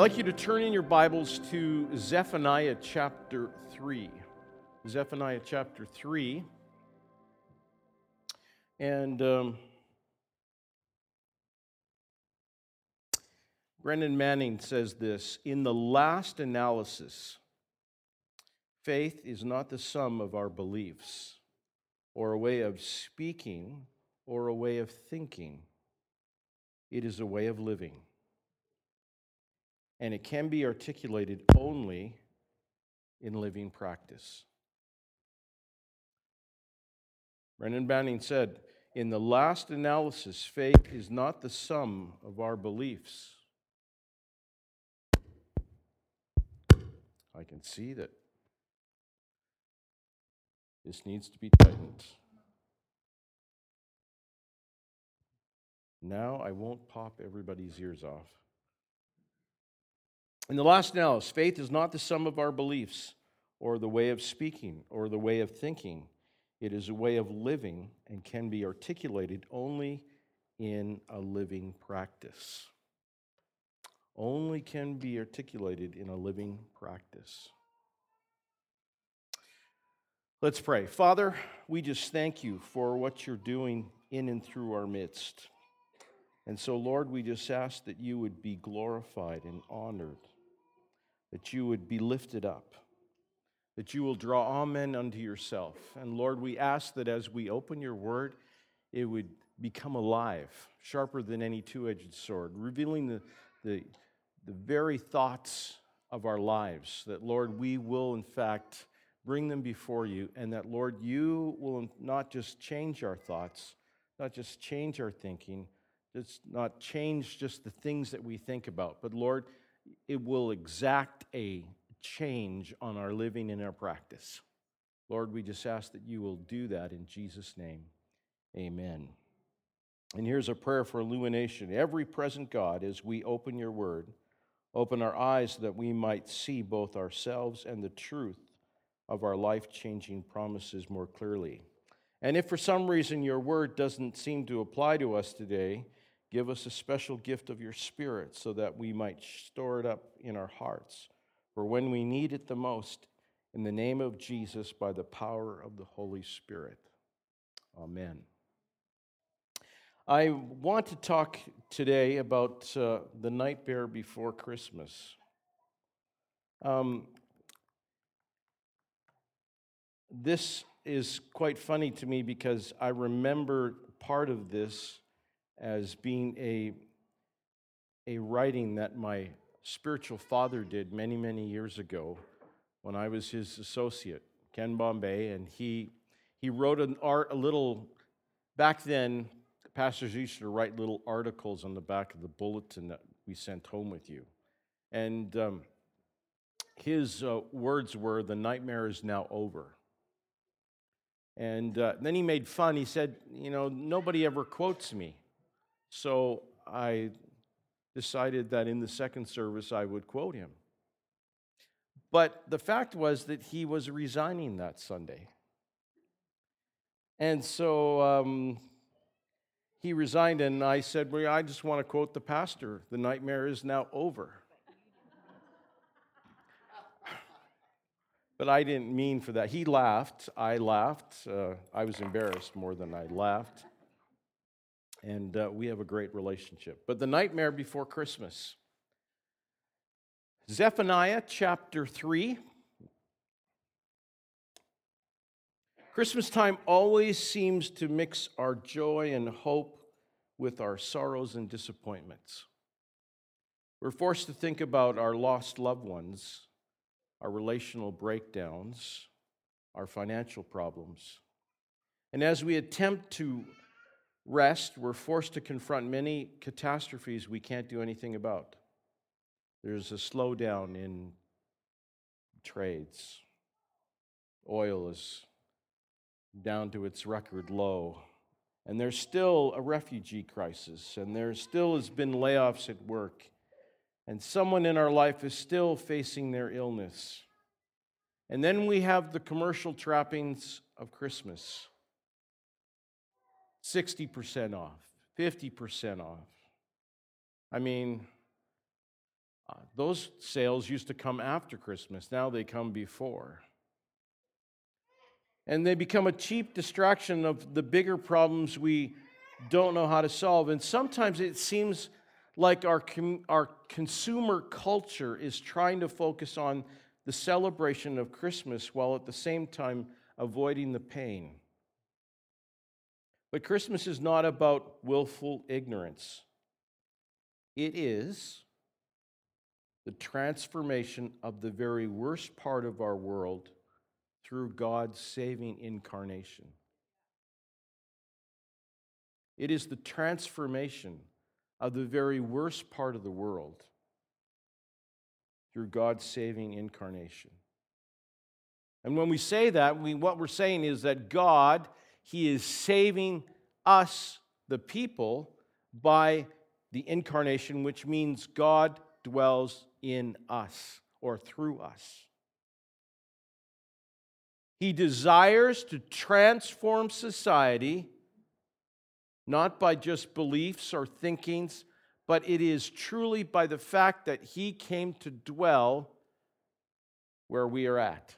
I'd like you to turn in your Bibles to Zephaniah chapter 3. Zephaniah chapter 3. And um, Brennan Manning says this In the last analysis, faith is not the sum of our beliefs, or a way of speaking, or a way of thinking. It is a way of living and it can be articulated only in living practice. Brennan Manning said, In the last analysis, faith is not the sum of our beliefs. I can see that this needs to be tightened. Now I won't pop everybody's ears off. In the last analysis, faith is not the sum of our beliefs or the way of speaking or the way of thinking. It is a way of living and can be articulated only in a living practice. Only can be articulated in a living practice. Let's pray. Father, we just thank you for what you're doing in and through our midst. And so, Lord, we just ask that you would be glorified and honored that you would be lifted up, that you will draw all men unto yourself. And Lord, we ask that as we open your word, it would become alive, sharper than any two edged sword, revealing the, the, the very thoughts of our lives. That, Lord, we will, in fact, bring them before you, and that, Lord, you will not just change our thoughts, not just change our thinking, just not change just the things that we think about, but, Lord, it will exact a change on our living and our practice. Lord, we just ask that you will do that in Jesus' name. Amen. And here's a prayer for illumination. Every present God, as we open your word, open our eyes so that we might see both ourselves and the truth of our life changing promises more clearly. And if for some reason your word doesn't seem to apply to us today, Give us a special gift of your Spirit so that we might store it up in our hearts for when we need it the most. In the name of Jesus, by the power of the Holy Spirit. Amen. I want to talk today about uh, the nightmare before Christmas. Um, this is quite funny to me because I remember part of this as being a, a writing that my spiritual father did many, many years ago when I was his associate, Ken Bombay, and he, he wrote an art, a little, back then, pastors used to write little articles on the back of the bulletin that we sent home with you. And um, his uh, words were, The nightmare is now over. And uh, then he made fun. He said, You know, nobody ever quotes me. So I decided that in the second service I would quote him. But the fact was that he was resigning that Sunday. And so um, he resigned, and I said, Well, I just want to quote the pastor the nightmare is now over. but I didn't mean for that. He laughed. I laughed. Uh, I was embarrassed more than I laughed and uh, we have a great relationship. But the nightmare before Christmas. Zephaniah chapter 3. Christmas time always seems to mix our joy and hope with our sorrows and disappointments. We're forced to think about our lost loved ones, our relational breakdowns, our financial problems. And as we attempt to rest, we're forced to confront many catastrophes we can't do anything about. There's a slowdown in trades. Oil is down to its record low. And there's still a refugee crisis, and there still has been layoffs at work. And someone in our life is still facing their illness. And then we have the commercial trappings of Christmas 60% off, 50% off. I mean, Uh, those sales used to come after Christmas, now they come before. And they become a cheap distraction of the bigger problems we don't know how to solve. And sometimes it seems like our, com- our consumer culture is trying to focus on the celebration of Christmas while at the same time avoiding the pain. But Christmas is not about willful ignorance, it is the transformation of the very worst part of our world through God's saving incarnation. It is the transformation of the very worst part of the world through God's saving incarnation. And when we say that, we, what we're saying is that God, He is saving us, the people, by the incarnation, which means God dwells in us or through us. He desires to transform society not by just beliefs or thinkings, but it is truly by the fact that He came to dwell where we are at.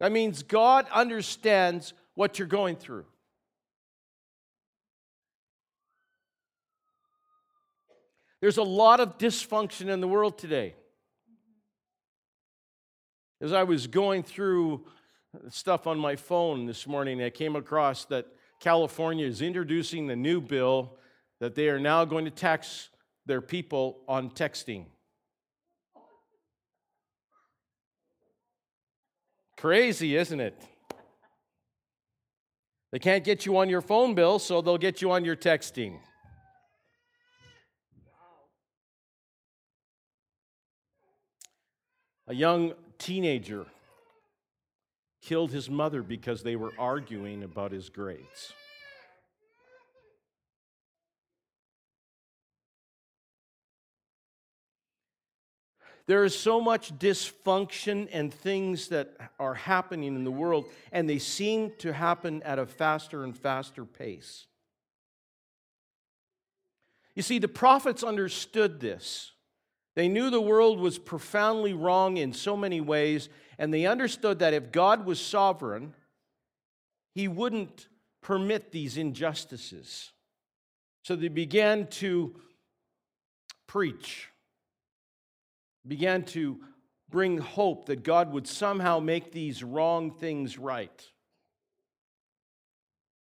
That means God understands what you're going through. There's a lot of dysfunction in the world today. As I was going through stuff on my phone this morning, I came across that California is introducing the new bill that they are now going to tax their people on texting. Crazy, isn't it? They can't get you on your phone bill, so they'll get you on your texting. A young teenager killed his mother because they were arguing about his grades. There is so much dysfunction and things that are happening in the world, and they seem to happen at a faster and faster pace. You see, the prophets understood this. They knew the world was profoundly wrong in so many ways, and they understood that if God was sovereign, he wouldn't permit these injustices. So they began to preach, began to bring hope that God would somehow make these wrong things right.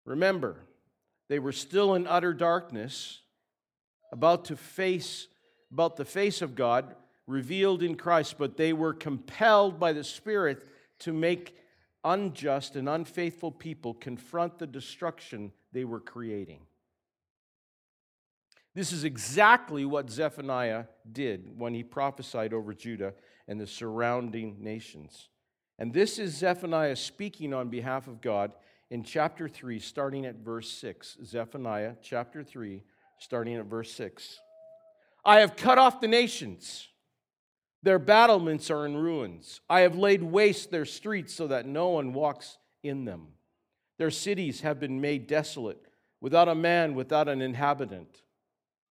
Remember, they were still in utter darkness, about to face about the face of God revealed in Christ, but they were compelled by the Spirit to make unjust and unfaithful people confront the destruction they were creating. This is exactly what Zephaniah did when he prophesied over Judah and the surrounding nations. And this is Zephaniah speaking on behalf of God in chapter 3, starting at verse 6. Zephaniah chapter 3, starting at verse 6. I have cut off the nations their battlements are in ruins. I have laid waste their streets so that no one walks in them. Their cities have been made desolate, without a man, without an inhabitant.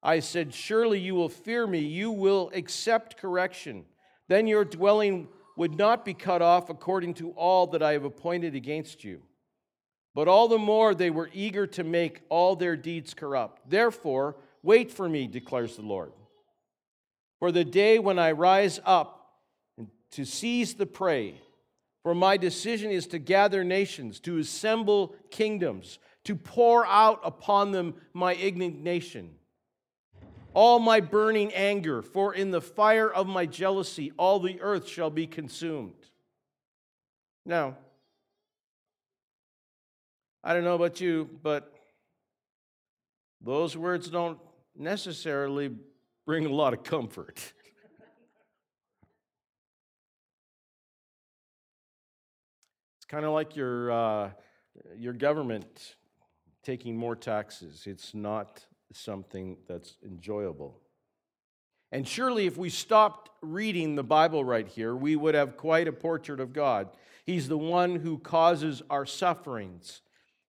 I said, Surely you will fear me, you will accept correction. Then your dwelling would not be cut off according to all that I have appointed against you. But all the more they were eager to make all their deeds corrupt. Therefore, wait for me, declares the Lord. For the day when I rise up to seize the prey, for my decision is to gather nations, to assemble kingdoms, to pour out upon them my indignation, all my burning anger, for in the fire of my jealousy all the earth shall be consumed. Now, I don't know about you, but those words don't necessarily bring a lot of comfort. it's kind of like your, uh, your government taking more taxes. It's not something that's enjoyable. And surely, if we stopped reading the Bible right here, we would have quite a portrait of God. He's the one who causes our sufferings.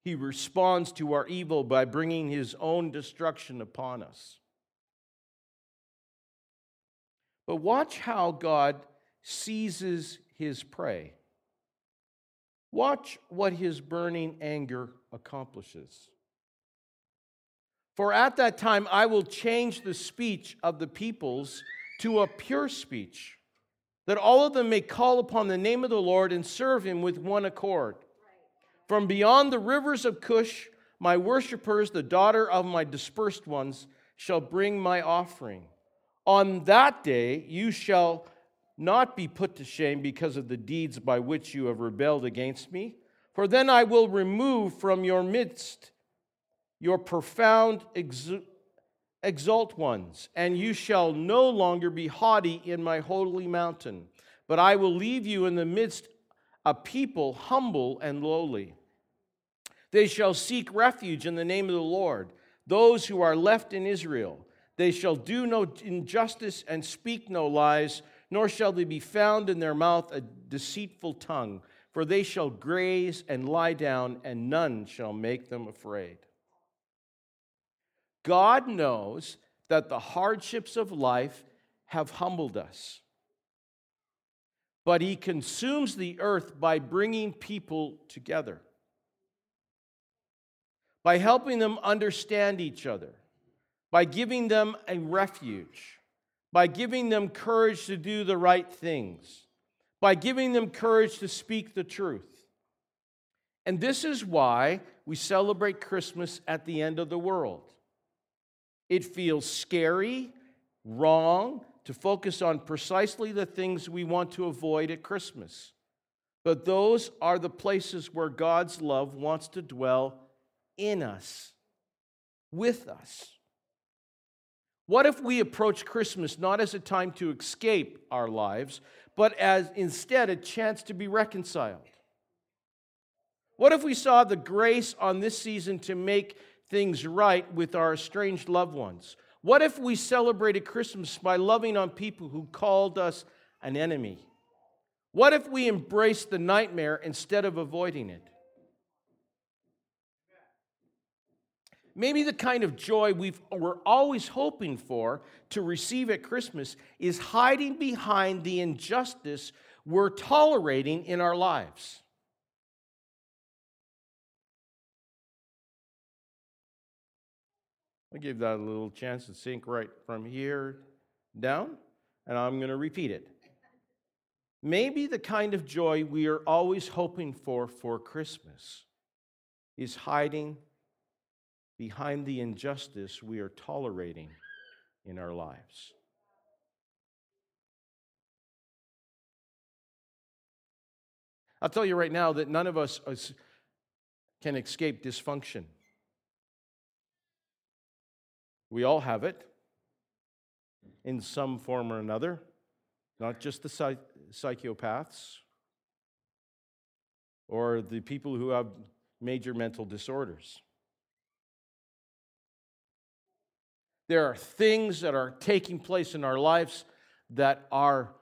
He responds to our evil by bringing his own destruction upon us. But watch how God seizes his prey. Watch what his burning anger accomplishes. For at that time I will change the speech of the peoples to a pure speech, that all of them may call upon the name of the Lord and serve him with one accord. From beyond the rivers of Cush, my worshippers, the daughter of my dispersed ones, shall bring my offering. On that day you shall not be put to shame because of the deeds by which you have rebelled against me. For then I will remove from your midst your profound exalt ones, and you shall no longer be haughty in my holy mountain. But I will leave you in the midst a people humble and lowly. They shall seek refuge in the name of the Lord, those who are left in Israel. They shall do no injustice and speak no lies nor shall they be found in their mouth a deceitful tongue, for they shall graze and lie down, and none shall make them afraid. God knows that the hardships of life have humbled us, but He consumes the earth by bringing people together, by helping them understand each other, by giving them a refuge by giving them courage to do the right things, by giving them courage to speak the truth. And this is why we celebrate Christmas at the end of the world. It feels scary, wrong to focus on precisely the things we want to avoid at Christmas. But those are the places where God's love wants to dwell in us, with us. What if we approach Christmas not as a time to escape our lives, but as instead a chance to be reconciled? What if we saw the grace on this season to make things right with our estranged loved ones? What if we celebrated Christmas by loving on people who called us an enemy? What if we embraced the nightmare instead of avoiding it? Maybe the kind of joy we are always hoping for to receive at Christmas is hiding behind the injustice we're tolerating in our lives. I give that a little chance to sink right from here down, and I'm going to repeat it. Maybe the kind of joy we are always hoping for for Christmas is hiding behind the injustice we are tolerating in our lives. I'll tell you right now that none of us can escape dysfunction. We all have it in some form or another, not just the psych- psychopaths or the people who have major mental disorders. There are things that are taking place in our lives that are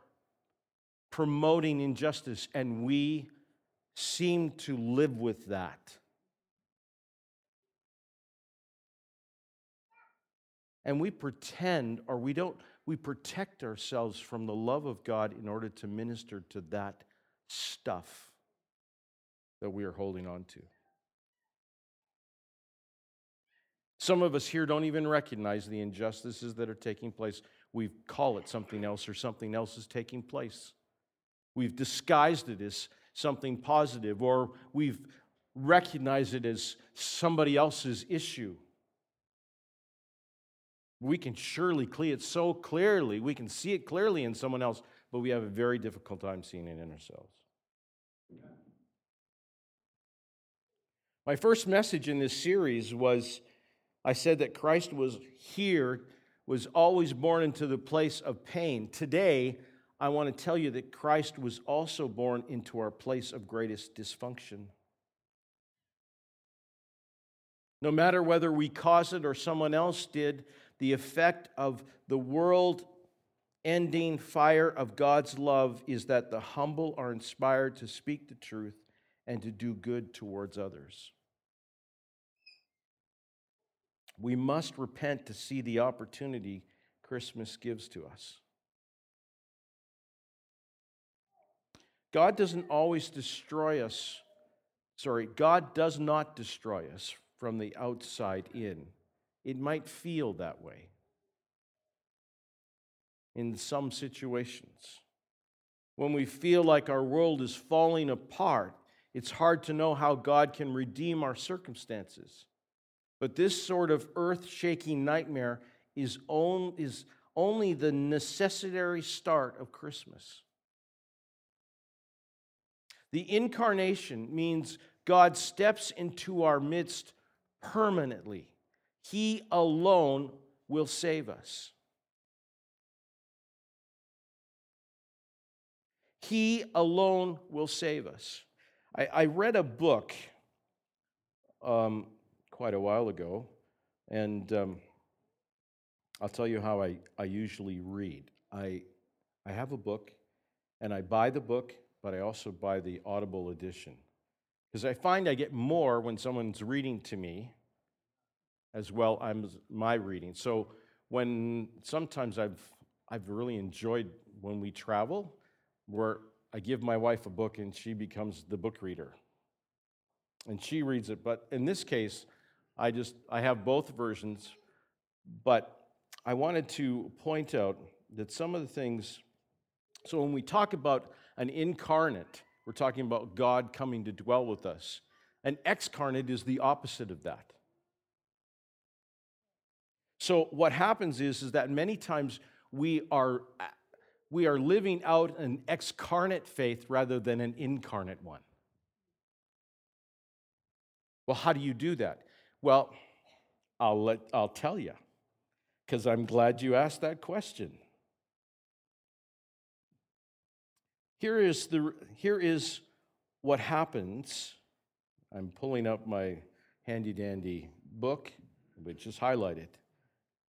promoting injustice, and we seem to live with that. And we pretend, or we don't, we protect ourselves from the love of God in order to minister to that stuff that we are holding on to. Some of us here don't even recognize the injustices that are taking place. We call it something else, or something else is taking place. We've disguised it as something positive, or we've recognized it as somebody else's issue. We can surely see it so clearly, we can see it clearly in someone else, but we have a very difficult time seeing it in ourselves. My first message in this series was I said that Christ was here, was always born into the place of pain. Today, I want to tell you that Christ was also born into our place of greatest dysfunction. No matter whether we caused it or someone else did, the effect of the world ending fire of God's love is that the humble are inspired to speak the truth and to do good towards others. We must repent to see the opportunity Christmas gives to us. God doesn't always destroy us. Sorry, God does not destroy us from the outside in. It might feel that way in some situations. When we feel like our world is falling apart, it's hard to know how God can redeem our circumstances. But this sort of earth shaking nightmare is, on, is only the necessary start of Christmas. The incarnation means God steps into our midst permanently. He alone will save us. He alone will save us. I, I read a book um, quite a while ago, and um, I'll tell you how I, I usually read. I, I have a book, and I buy the book, but I also buy the Audible edition. Because I find I get more when someone's reading to me as well as my reading. So when sometimes I've, I've really enjoyed when we travel, where I give my wife a book and she becomes the book reader. And she reads it. But in this case, I just I have both versions, but I wanted to point out that some of the things so when we talk about an incarnate, we're talking about God coming to dwell with us. An excarnate is the opposite of that. So what happens is, is that many times we are we are living out an excarnate faith rather than an incarnate one. Well, how do you do that? Well, I'll, let, I'll tell you, because I'm glad you asked that question. Here is, the, here is what happens. I'm pulling up my handy dandy book, which is highlighted.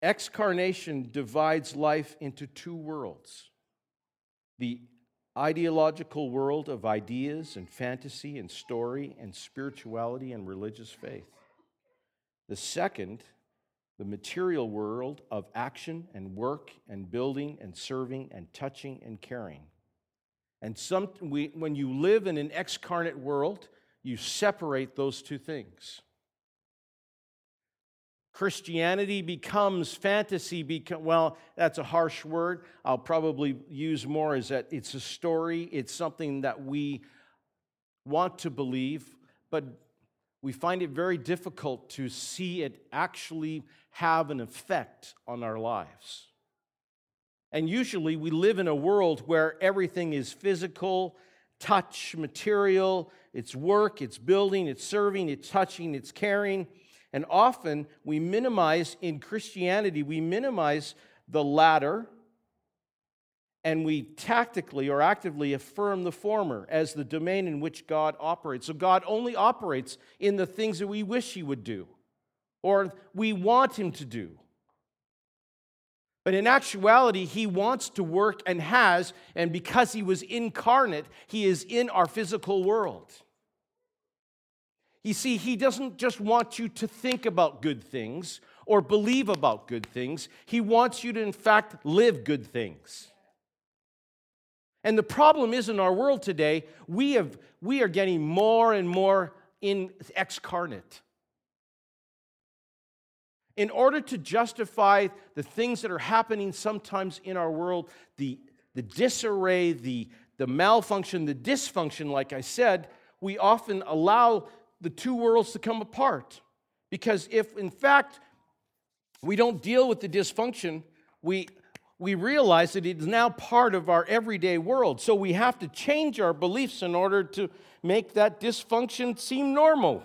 Excarnation divides life into two worlds the ideological world of ideas and fantasy and story and spirituality and religious faith. The second, the material world of action and work and building and serving and touching and caring. And some, we, when you live in an excarnate world, you separate those two things. Christianity becomes fantasy. Become, well, that's a harsh word. I'll probably use more is that it's a story, it's something that we want to believe, but we find it very difficult to see it actually have an effect on our lives. And usually we live in a world where everything is physical, touch, material, it's work, it's building, it's serving, it's touching, it's caring. And often we minimize, in Christianity, we minimize the latter and we tactically or actively affirm the former as the domain in which God operates. So God only operates in the things that we wish He would do or we want Him to do. But in actuality, He wants to work and has, and because He was incarnate, He is in our physical world. You see, he doesn't just want you to think about good things or believe about good things. He wants you to, in fact, live good things. And the problem is in our world today, we, have, we are getting more and more in excarnate. In order to justify the things that are happening sometimes in our world, the, the disarray, the, the malfunction, the dysfunction, like I said, we often allow the two worlds to come apart. Because if, in fact, we don't deal with the dysfunction, we, we realize that it is now part of our everyday world. So we have to change our beliefs in order to make that dysfunction seem normal.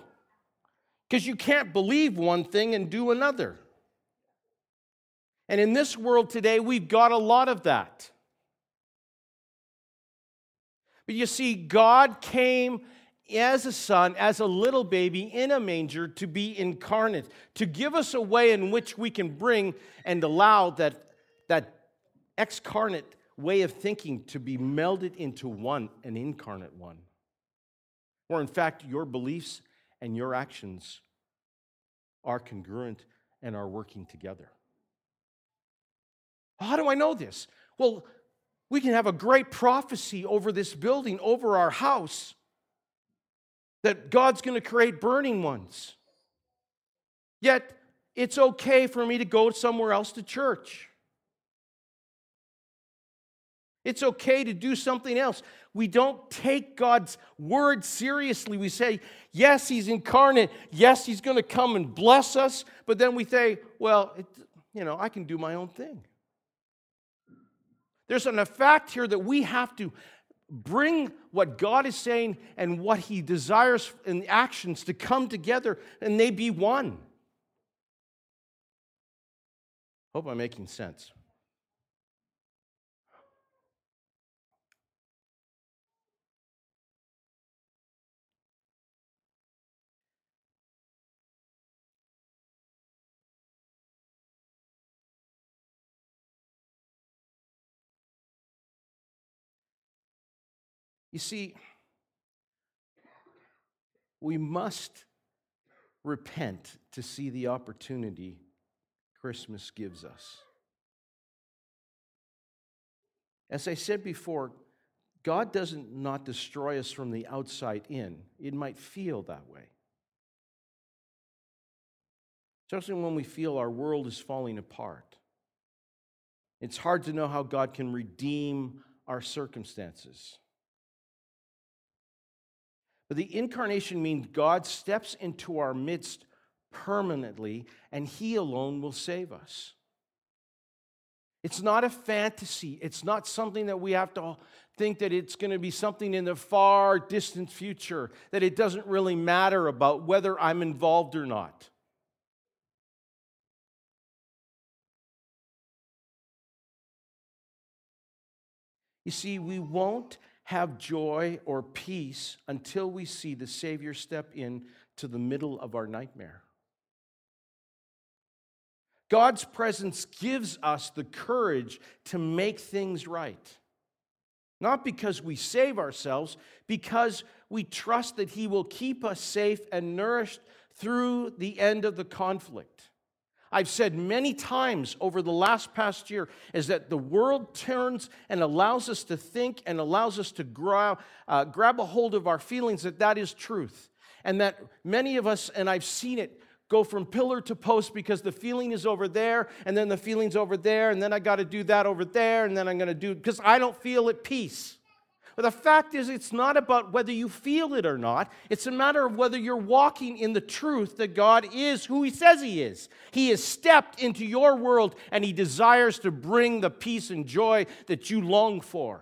Because you can't believe one thing and do another. And in this world today, we've got a lot of that. But you see, God came as a son, as a little baby in a manger to be incarnate, to give us a way in which we can bring and allow that, that excarnate way of thinking to be melded into one, an incarnate one. Or, in fact, your beliefs and your actions are congruent and are working together. How do I know this? Well, We can have a great prophecy over this building, over our house, that God's going to create burning ones. Yet, it's okay for me to go somewhere else to church. It's okay to do something else. We don't take God's word seriously. We say, yes, He's incarnate. Yes, He's going to come and bless us. But then we say, well, it, you know, I can do my own thing. There's an effect here that we have to bring what God is saying and what He desires in actions to come together and they be one. Hope I'm making sense. You see, we must repent to see the opportunity Christmas gives us. As I said before, God doesn't not destroy us from the outside in. It might feel that way. Especially when we feel our world is falling apart. It's hard to know how God can redeem our circumstances. But the incarnation means God steps into our midst permanently, and He alone will save us. It's not a fantasy. It's not something that we have to think that it's going to be something in the far distant future, that it doesn't really matter about whether I'm involved or not. You see, we won't have joy or peace until we see the Savior step in to the middle of our nightmare. God's presence gives us the courage to make things right. Not because we save ourselves, because we trust that He will keep us safe and nourished through the end of the conflict. I've said many times over the last past year is that the world turns and allows us to think and allows us to grab, uh, grab a hold of our feelings that that is truth. And that many of us, and I've seen it, go from pillar to post because the feeling is over there, and then the feeling's over there, and then I got to do that over there, and then I'm going to do because I don't feel at peace. But the fact is, it's not about whether you feel it or not. It's a matter of whether you're walking in the truth that God is who He says He is. He has stepped into your world and He desires to bring the peace and joy that you long for.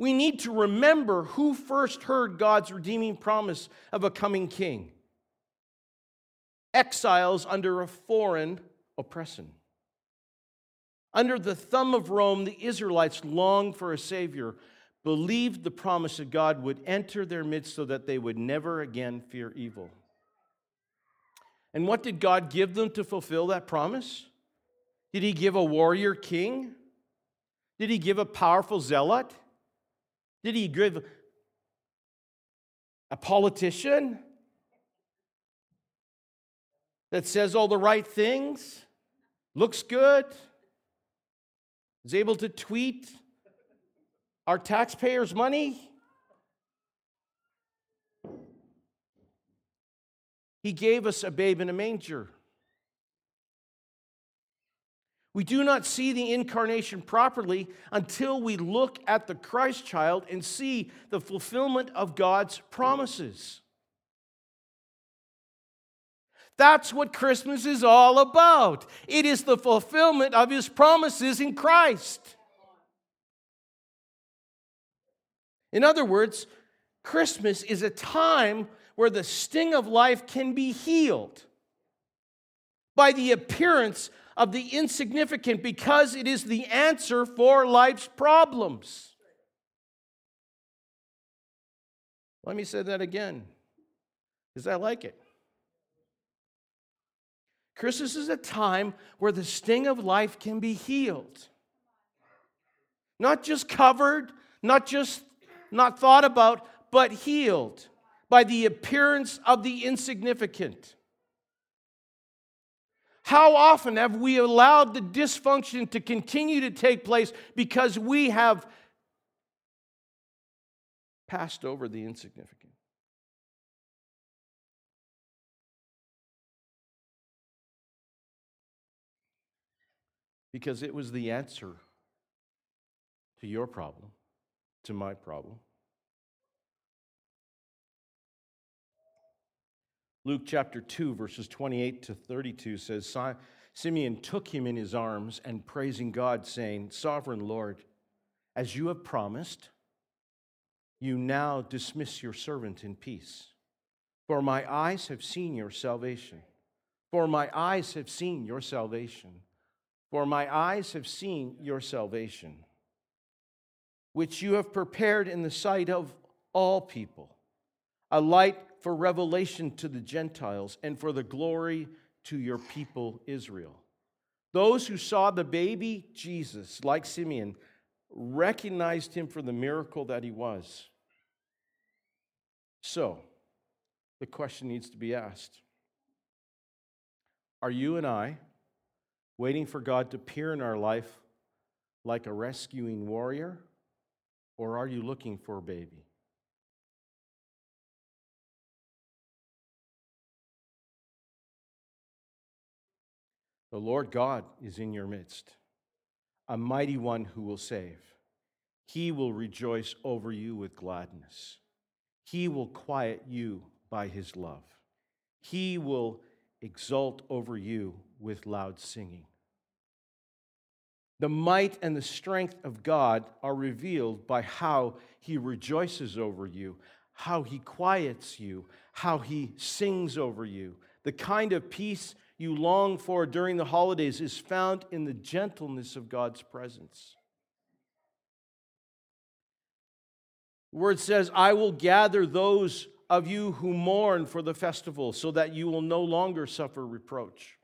we need to remember who first heard God's redeeming promise of a coming king exiles under a foreign oppression. Under the thumb of Rome, the Israelites longed for a Savior, believed the promise that God would enter their midst so that they would never again fear evil. And what did God give them to fulfill that promise? Did He give a warrior king? Did He give a powerful zealot? Did he give a politician that says all the right things, looks good, is able to tweet our taxpayers' money? He gave us a babe in a manger. We do not see the incarnation properly until we look at the Christ child and see the fulfillment of God's promises. That's what Christmas is all about. It is the fulfillment of his promises in Christ. In other words, Christmas is a time where the sting of life can be healed by the appearance of the insignificant because it is the answer for life's problems. Let me say that again, because I like it. Christmas is a time where the sting of life can be healed. Not just covered, not just not thought about, but healed by the appearance of the insignificant. How often have we allowed the dysfunction to continue to take place because we have passed over the insignificant? Because it was the answer to your problem, to my problem. Luke chapter 2, verses 28 to 32 says Simeon took him in his arms and praising God, saying, Sovereign Lord, as you have promised, you now dismiss your servant in peace. For my eyes have seen your salvation. For my eyes have seen your salvation. For my eyes have seen your salvation, which you have prepared in the sight of all people, a light for revelation to the Gentiles and for the glory to your people Israel. Those who saw the baby Jesus, like Simeon, recognized him for the miracle that he was. So, the question needs to be asked Are you and I waiting for God to appear in our life like a rescuing warrior, or are you looking for a baby? The Lord God is in your midst, a mighty one who will save. He will rejoice over you with gladness. He will quiet you by his love. He will exult over you with loud singing. The might and the strength of God are revealed by how he rejoices over you, how he quiets you, how he sings over you. The kind of peace you long for during the holidays is found in the gentleness of God's presence. The word says, I will gather those of you who mourn for the festival so that you will no longer suffer reproach.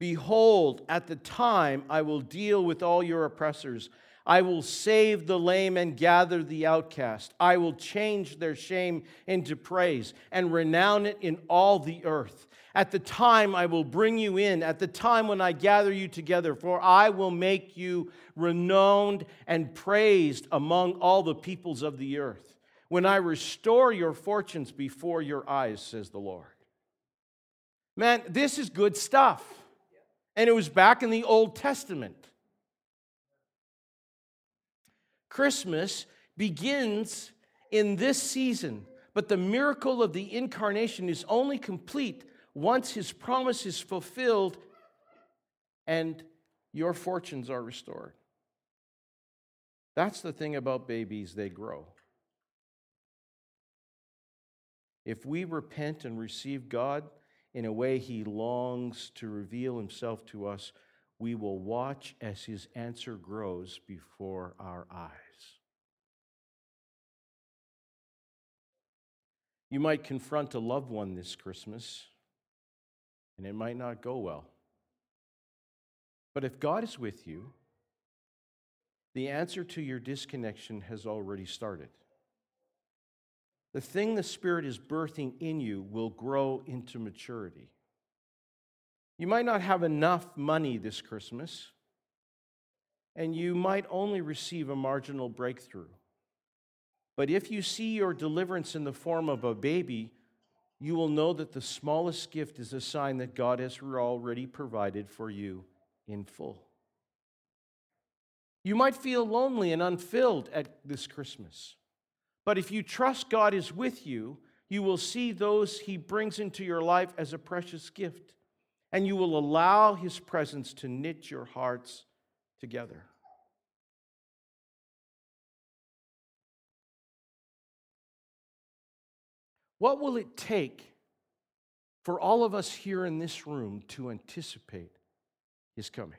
Behold, at the time I will deal with all your oppressors. I will save the lame and gather the outcast. I will change their shame into praise and renown it in all the earth. At the time I will bring you in, at the time when I gather you together, for I will make you renowned and praised among all the peoples of the earth. When I restore your fortunes before your eyes, says the Lord. Man, this is good stuff. And it was back in the Old Testament. Christmas begins in this season, but the miracle of the incarnation is only complete once his promise is fulfilled and your fortunes are restored. That's the thing about babies, they grow. If we repent and receive God in a way he longs to reveal himself to us, we will watch as his answer grows before our eyes. You might confront a loved one this Christmas and it might not go well. But if God is with you, the answer to your disconnection has already started. The thing the Spirit is birthing in you will grow into maturity. You might not have enough money this Christmas, and you might only receive a marginal breakthrough. But if you see your deliverance in the form of a baby, you will know that the smallest gift is a sign that God has already provided for you in full. You might feel lonely and unfilled at this Christmas, but if you trust God is with you, you will see those He brings into your life as a precious gift, and you will allow His presence to knit your hearts together. What will it take for all of us here in this room to anticipate his coming?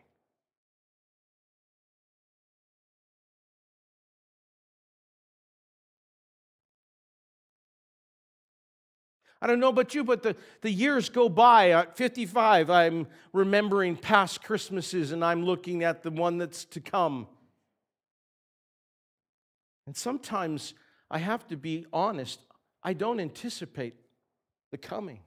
I don't know about you, but the, the years go by. At 55, I'm remembering past Christmases and I'm looking at the one that's to come. And sometimes I have to be honest, I don't anticipate the coming.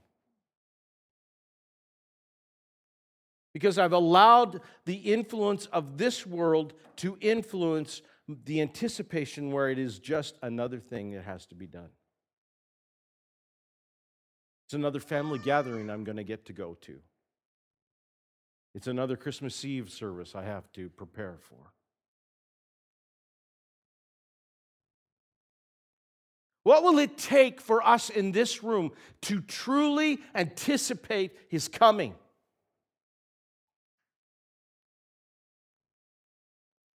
Because I've allowed the influence of this world to influence the anticipation where it is just another thing that has to be done. It's another family gathering I'm going to get to go to. It's another Christmas Eve service I have to prepare for. What will it take for us in this room to truly anticipate his coming?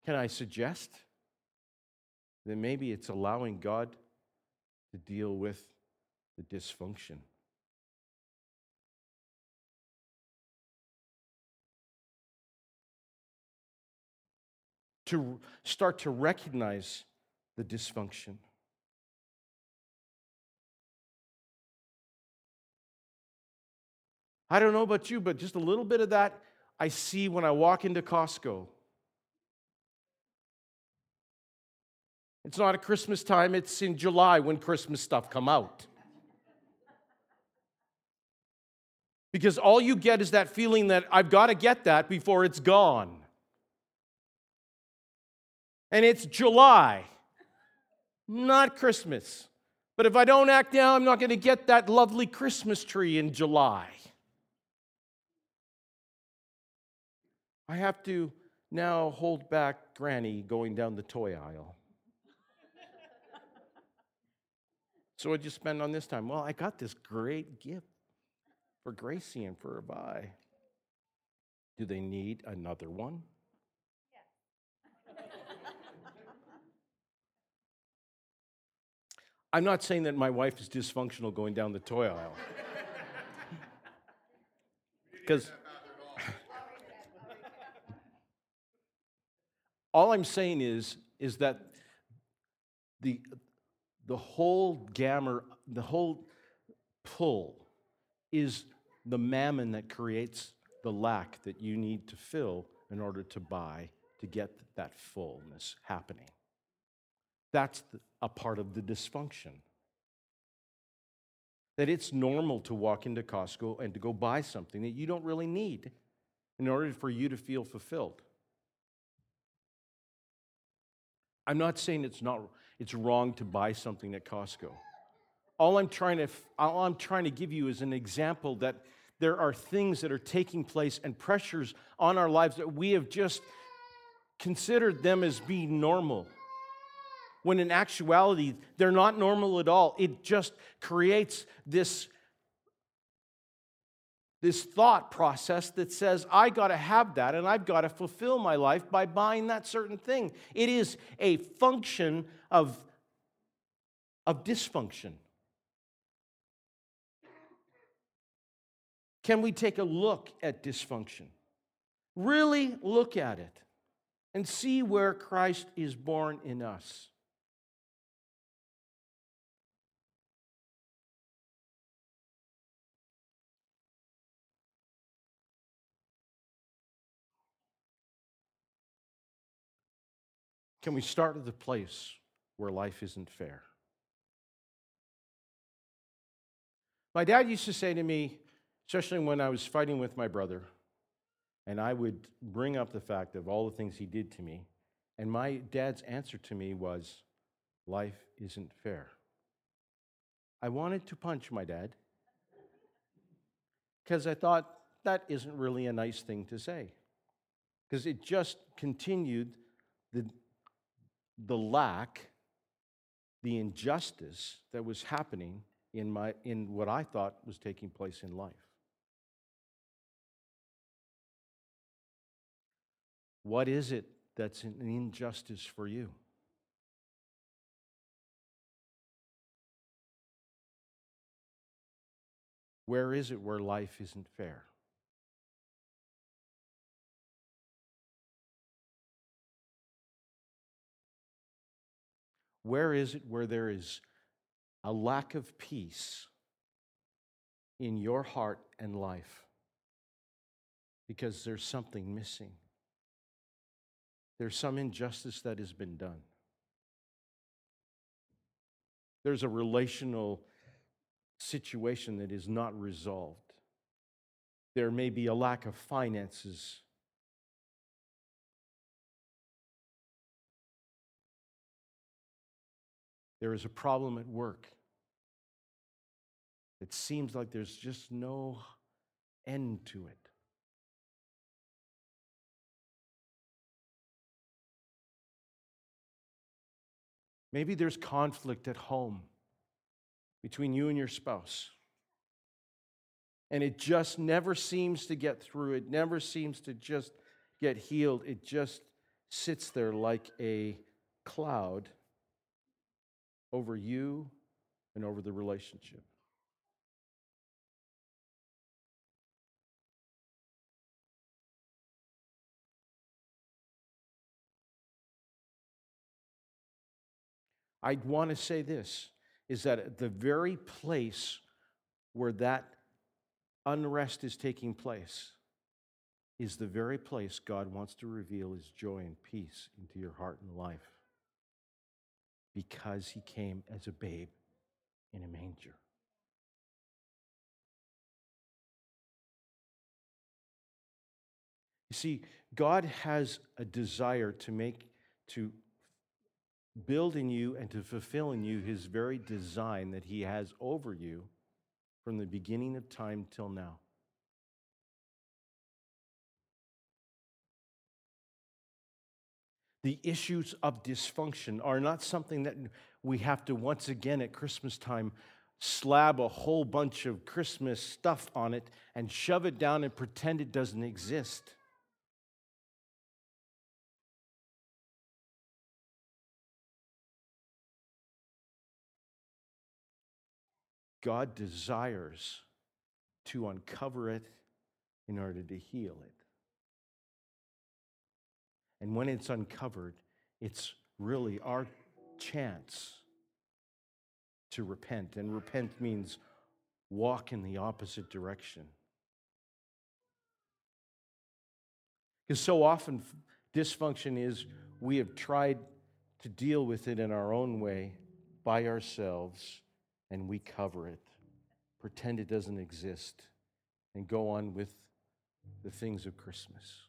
Can I suggest that maybe it's allowing God to deal with the dysfunction? to start to recognize the dysfunction. I don't know about you, but just a little bit of that I see when I walk into Costco. It's not at Christmas time, it's in July when Christmas stuff come out. Because all you get is that feeling that I've got to get that before it's gone and it's July, not Christmas. But if I don't act now, I'm not going to get that lovely Christmas tree in July. I have to now hold back Granny going down the toy aisle. so what'd you spend on this time? Well, I got this great gift for Gracie and for bye. Do they need another one? I'm not saying that my wife is dysfunctional going down the toy aisle. Because all I'm saying is, is that the, the whole gamma, the whole pull is the mammon that creates the lack that you need to fill in order to buy to get that fullness happening. That's a part of the dysfunction. That it's normal to walk into Costco and to go buy something that you don't really need in order for you to feel fulfilled. I'm not saying it's not it's wrong to buy something at Costco. All I'm trying to all I'm trying to give you is an example that there are things that are taking place and pressures on our lives that we have just considered them as being normal when in actuality, they're not normal at all. It just creates this, this thought process that says, I got to have that and I've got to fulfill my life by buying that certain thing. It is a function of, of dysfunction. Can we take a look at dysfunction? Really look at it and see where Christ is born in us. Can we start at the place where life isn't fair? My dad used to say to me, especially when I was fighting with my brother, and I would bring up the fact of all the things he did to me, and my dad's answer to me was, Life isn't fair. I wanted to punch my dad because I thought that isn't really a nice thing to say because it just continued the the lack, the injustice that was happening in, my, in what I thought was taking place in life. What is it that's an injustice for you? Where is it where life isn't fair? Where is it where there is a lack of peace in your heart and life? Because there's something missing. There's some injustice that has been done. There's a relational situation that is not resolved. There may be a lack of finances. There is a problem at work. It seems like there's just no end to it. Maybe there's conflict at home between you and your spouse. And it just never seems to get through. It never seems to just get healed. It just sits there like a cloud over you and over the relationship. I want to say this is that at the very place where that unrest is taking place is the very place God wants to reveal his joy and peace into your heart and life because he came as a babe in a manger. You see, God has a desire to make, to build in you and to fulfill in you his very design that he has over you from the beginning of time till now. The issues of dysfunction are not something that we have to once again at Christmas time slab a whole bunch of Christmas stuff on it and shove it down and pretend it doesn't exist. God desires to uncover it in order to heal it. And when it's uncovered, it's really our chance to repent. And repent means walk in the opposite direction. Because so often, dysfunction is we have tried to deal with it in our own way by ourselves and we cover it, pretend it doesn't exist, and go on with the things of Christmas.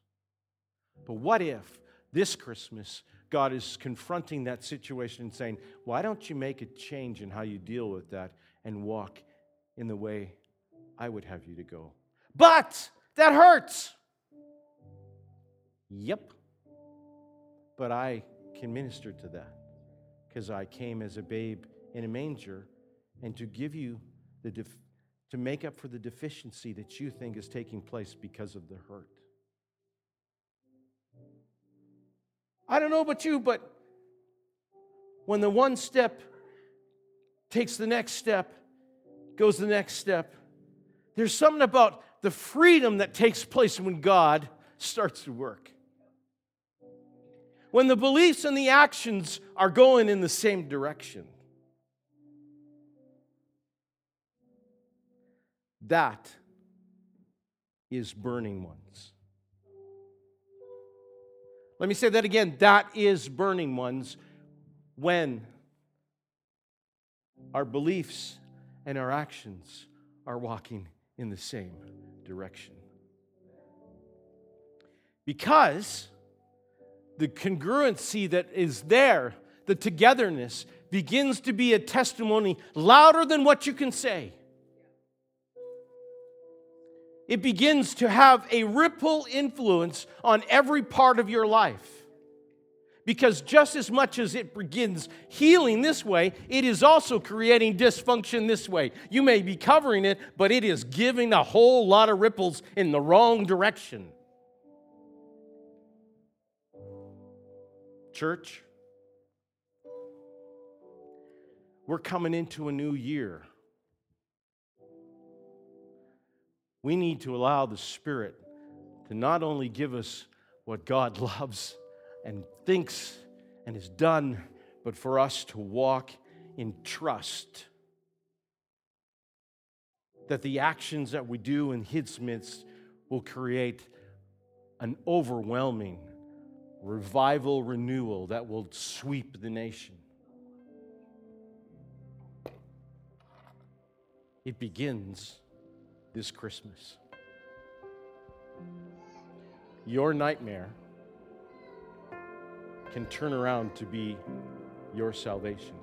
But what if this Christmas God is confronting that situation and saying, Why don't you make a change in how you deal with that and walk in the way I would have you to go? But that hurts. Yep. But I can minister to that because I came as a babe in a manger and to give you the def- to make up for the deficiency that you think is taking place because of the hurt. I don't know about you, but when the one step takes the next step, goes the next step, there's something about the freedom that takes place when God starts to work. When the beliefs and the actions are going in the same direction. That is burning ones. Let me say that again. That is burning ones when our beliefs and our actions are walking in the same direction. Because the congruency that is there, the togetherness, begins to be a testimony louder than what you can say it begins to have a ripple influence on every part of your life. Because just as much as it begins healing this way, it is also creating dysfunction this way. You may be covering it, but it is giving a whole lot of ripples in the wrong direction. Church, we're coming into a new year. We need to allow the Spirit to not only give us what God loves and thinks and has done, but for us to walk in trust that the actions that we do in His midst will create an overwhelming revival renewal that will sweep the nation. It begins this Christmas. Your nightmare can turn around to be your salvation.